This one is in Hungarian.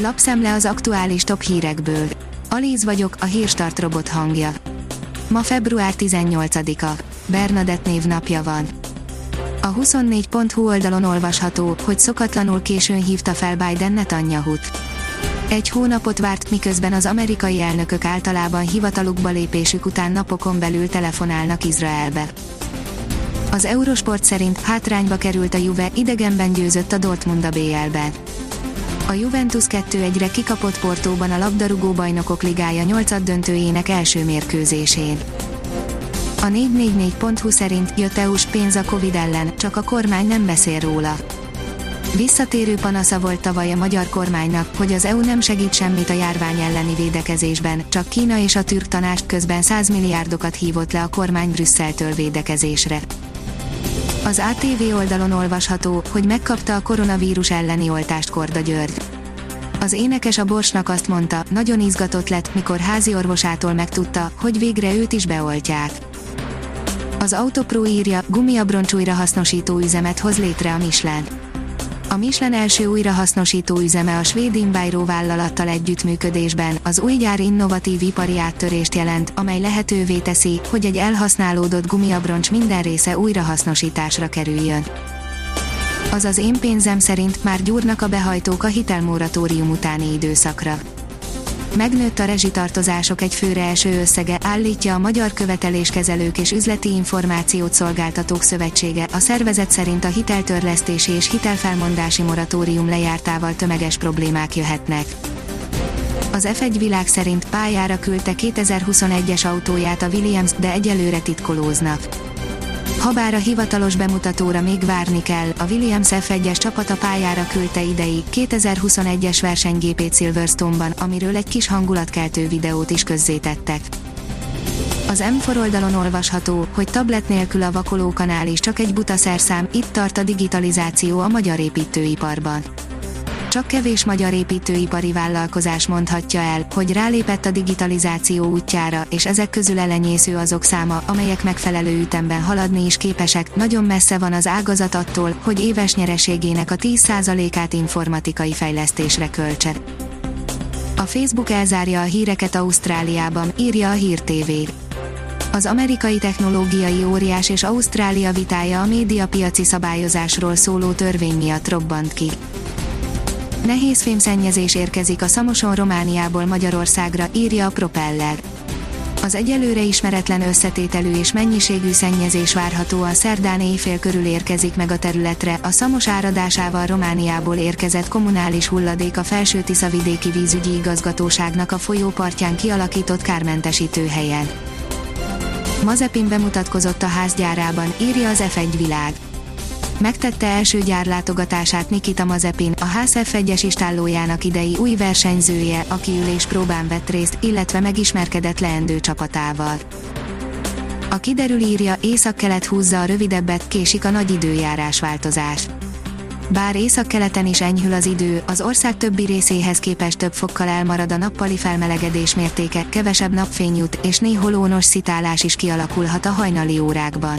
Lapszemle az aktuális top hírekből. Alíz vagyok, a hírstart robot hangja. Ma február 18-a. Bernadett névnapja van. A 24.hu oldalon olvasható, hogy szokatlanul későn hívta fel Biden Netanyahu-t. Egy hónapot várt, miközben az amerikai elnökök általában hivatalukba lépésük után napokon belül telefonálnak Izraelbe. Az Eurosport szerint hátrányba került a Juve, idegenben győzött a Dortmund a BL-ben. A Juventus 2-1-re kikapott Portóban a labdarúgó bajnokok ligája 8 döntőjének első mérkőzésén. A 444.hu szerint jött EU-s pénz a Covid ellen, csak a kormány nem beszél róla. Visszatérő panasza volt tavaly a magyar kormánynak, hogy az EU nem segít semmit a járvány elleni védekezésben, csak Kína és a türk tanást közben 100 milliárdokat hívott le a kormány Brüsszeltől védekezésre. Az ATV oldalon olvasható, hogy megkapta a koronavírus elleni oltást Korda György. Az énekes a Borsnak azt mondta, nagyon izgatott lett, mikor házi orvosától megtudta, hogy végre őt is beoltják. Az Autopro írja, gumiabroncs újrahasznosító üzemet hoz létre a Michelin. A Michelin első újrahasznosító üzeme a svéd Inbairo vállalattal együttműködésben az új gyár innovatív ipari áttörést jelent, amely lehetővé teszi, hogy egy elhasználódott gumiabroncs minden része újrahasznosításra kerüljön. Az az én pénzem szerint már gyúrnak a behajtók a hitelmoratórium utáni időszakra megnőtt a rezsitartozások egy főre eső összege, állítja a Magyar Követeléskezelők és Üzleti Információt Szolgáltatók Szövetsége. A szervezet szerint a hiteltörlesztési és hitelfelmondási moratórium lejártával tömeges problémák jöhetnek. Az F1 világ szerint pályára küldte 2021-es autóját a Williams, de egyelőre titkolóznak. Habár a hivatalos bemutatóra még várni kell, a Williams F1-es csapata pályára küldte idei 2021-es versenygépét Silverstone-ban, amiről egy kis hangulatkeltő videót is közzétettek. Az M4 oldalon olvasható, hogy tablet nélkül a vakolókanál is csak egy buta szerszám, itt tart a digitalizáció a magyar építőiparban csak kevés magyar építőipari vállalkozás mondhatja el, hogy rálépett a digitalizáció útjára, és ezek közül elenyésző azok száma, amelyek megfelelő ütemben haladni is képesek, nagyon messze van az ágazat attól, hogy éves nyereségének a 10%-át informatikai fejlesztésre költse. A Facebook elzárja a híreket Ausztráliában, írja a Hír TV. Az amerikai technológiai óriás és Ausztrália vitája a médiapiaci szabályozásról szóló törvény miatt robbant ki. Nehéz fémszennyezés érkezik a Szamoson Romániából Magyarországra, írja a Propeller. Az egyelőre ismeretlen összetételű és mennyiségű szennyezés várható a szerdán éjfél körül érkezik meg a területre, a Szamos áradásával Romániából érkezett kommunális hulladék a Felső Tisza vidéki vízügyi igazgatóságnak a folyópartján kialakított kármentesítő helyen. Mazepin bemutatkozott a házgyárában, írja az F1 világ megtette első gyárlátogatását Nikita Mazepin, a HSF1-es istállójának idei új versenyzője, aki ülés próbán vett részt, illetve megismerkedett leendő csapatával. A kiderül írja, észak-kelet húzza a rövidebbet, késik a nagy időjárás változás. Bár északkeleten is enyhül az idő, az ország többi részéhez képest több fokkal elmarad a nappali felmelegedés mértéke, kevesebb napfény jut, és néhol ónos szitálás is kialakulhat a hajnali órákban.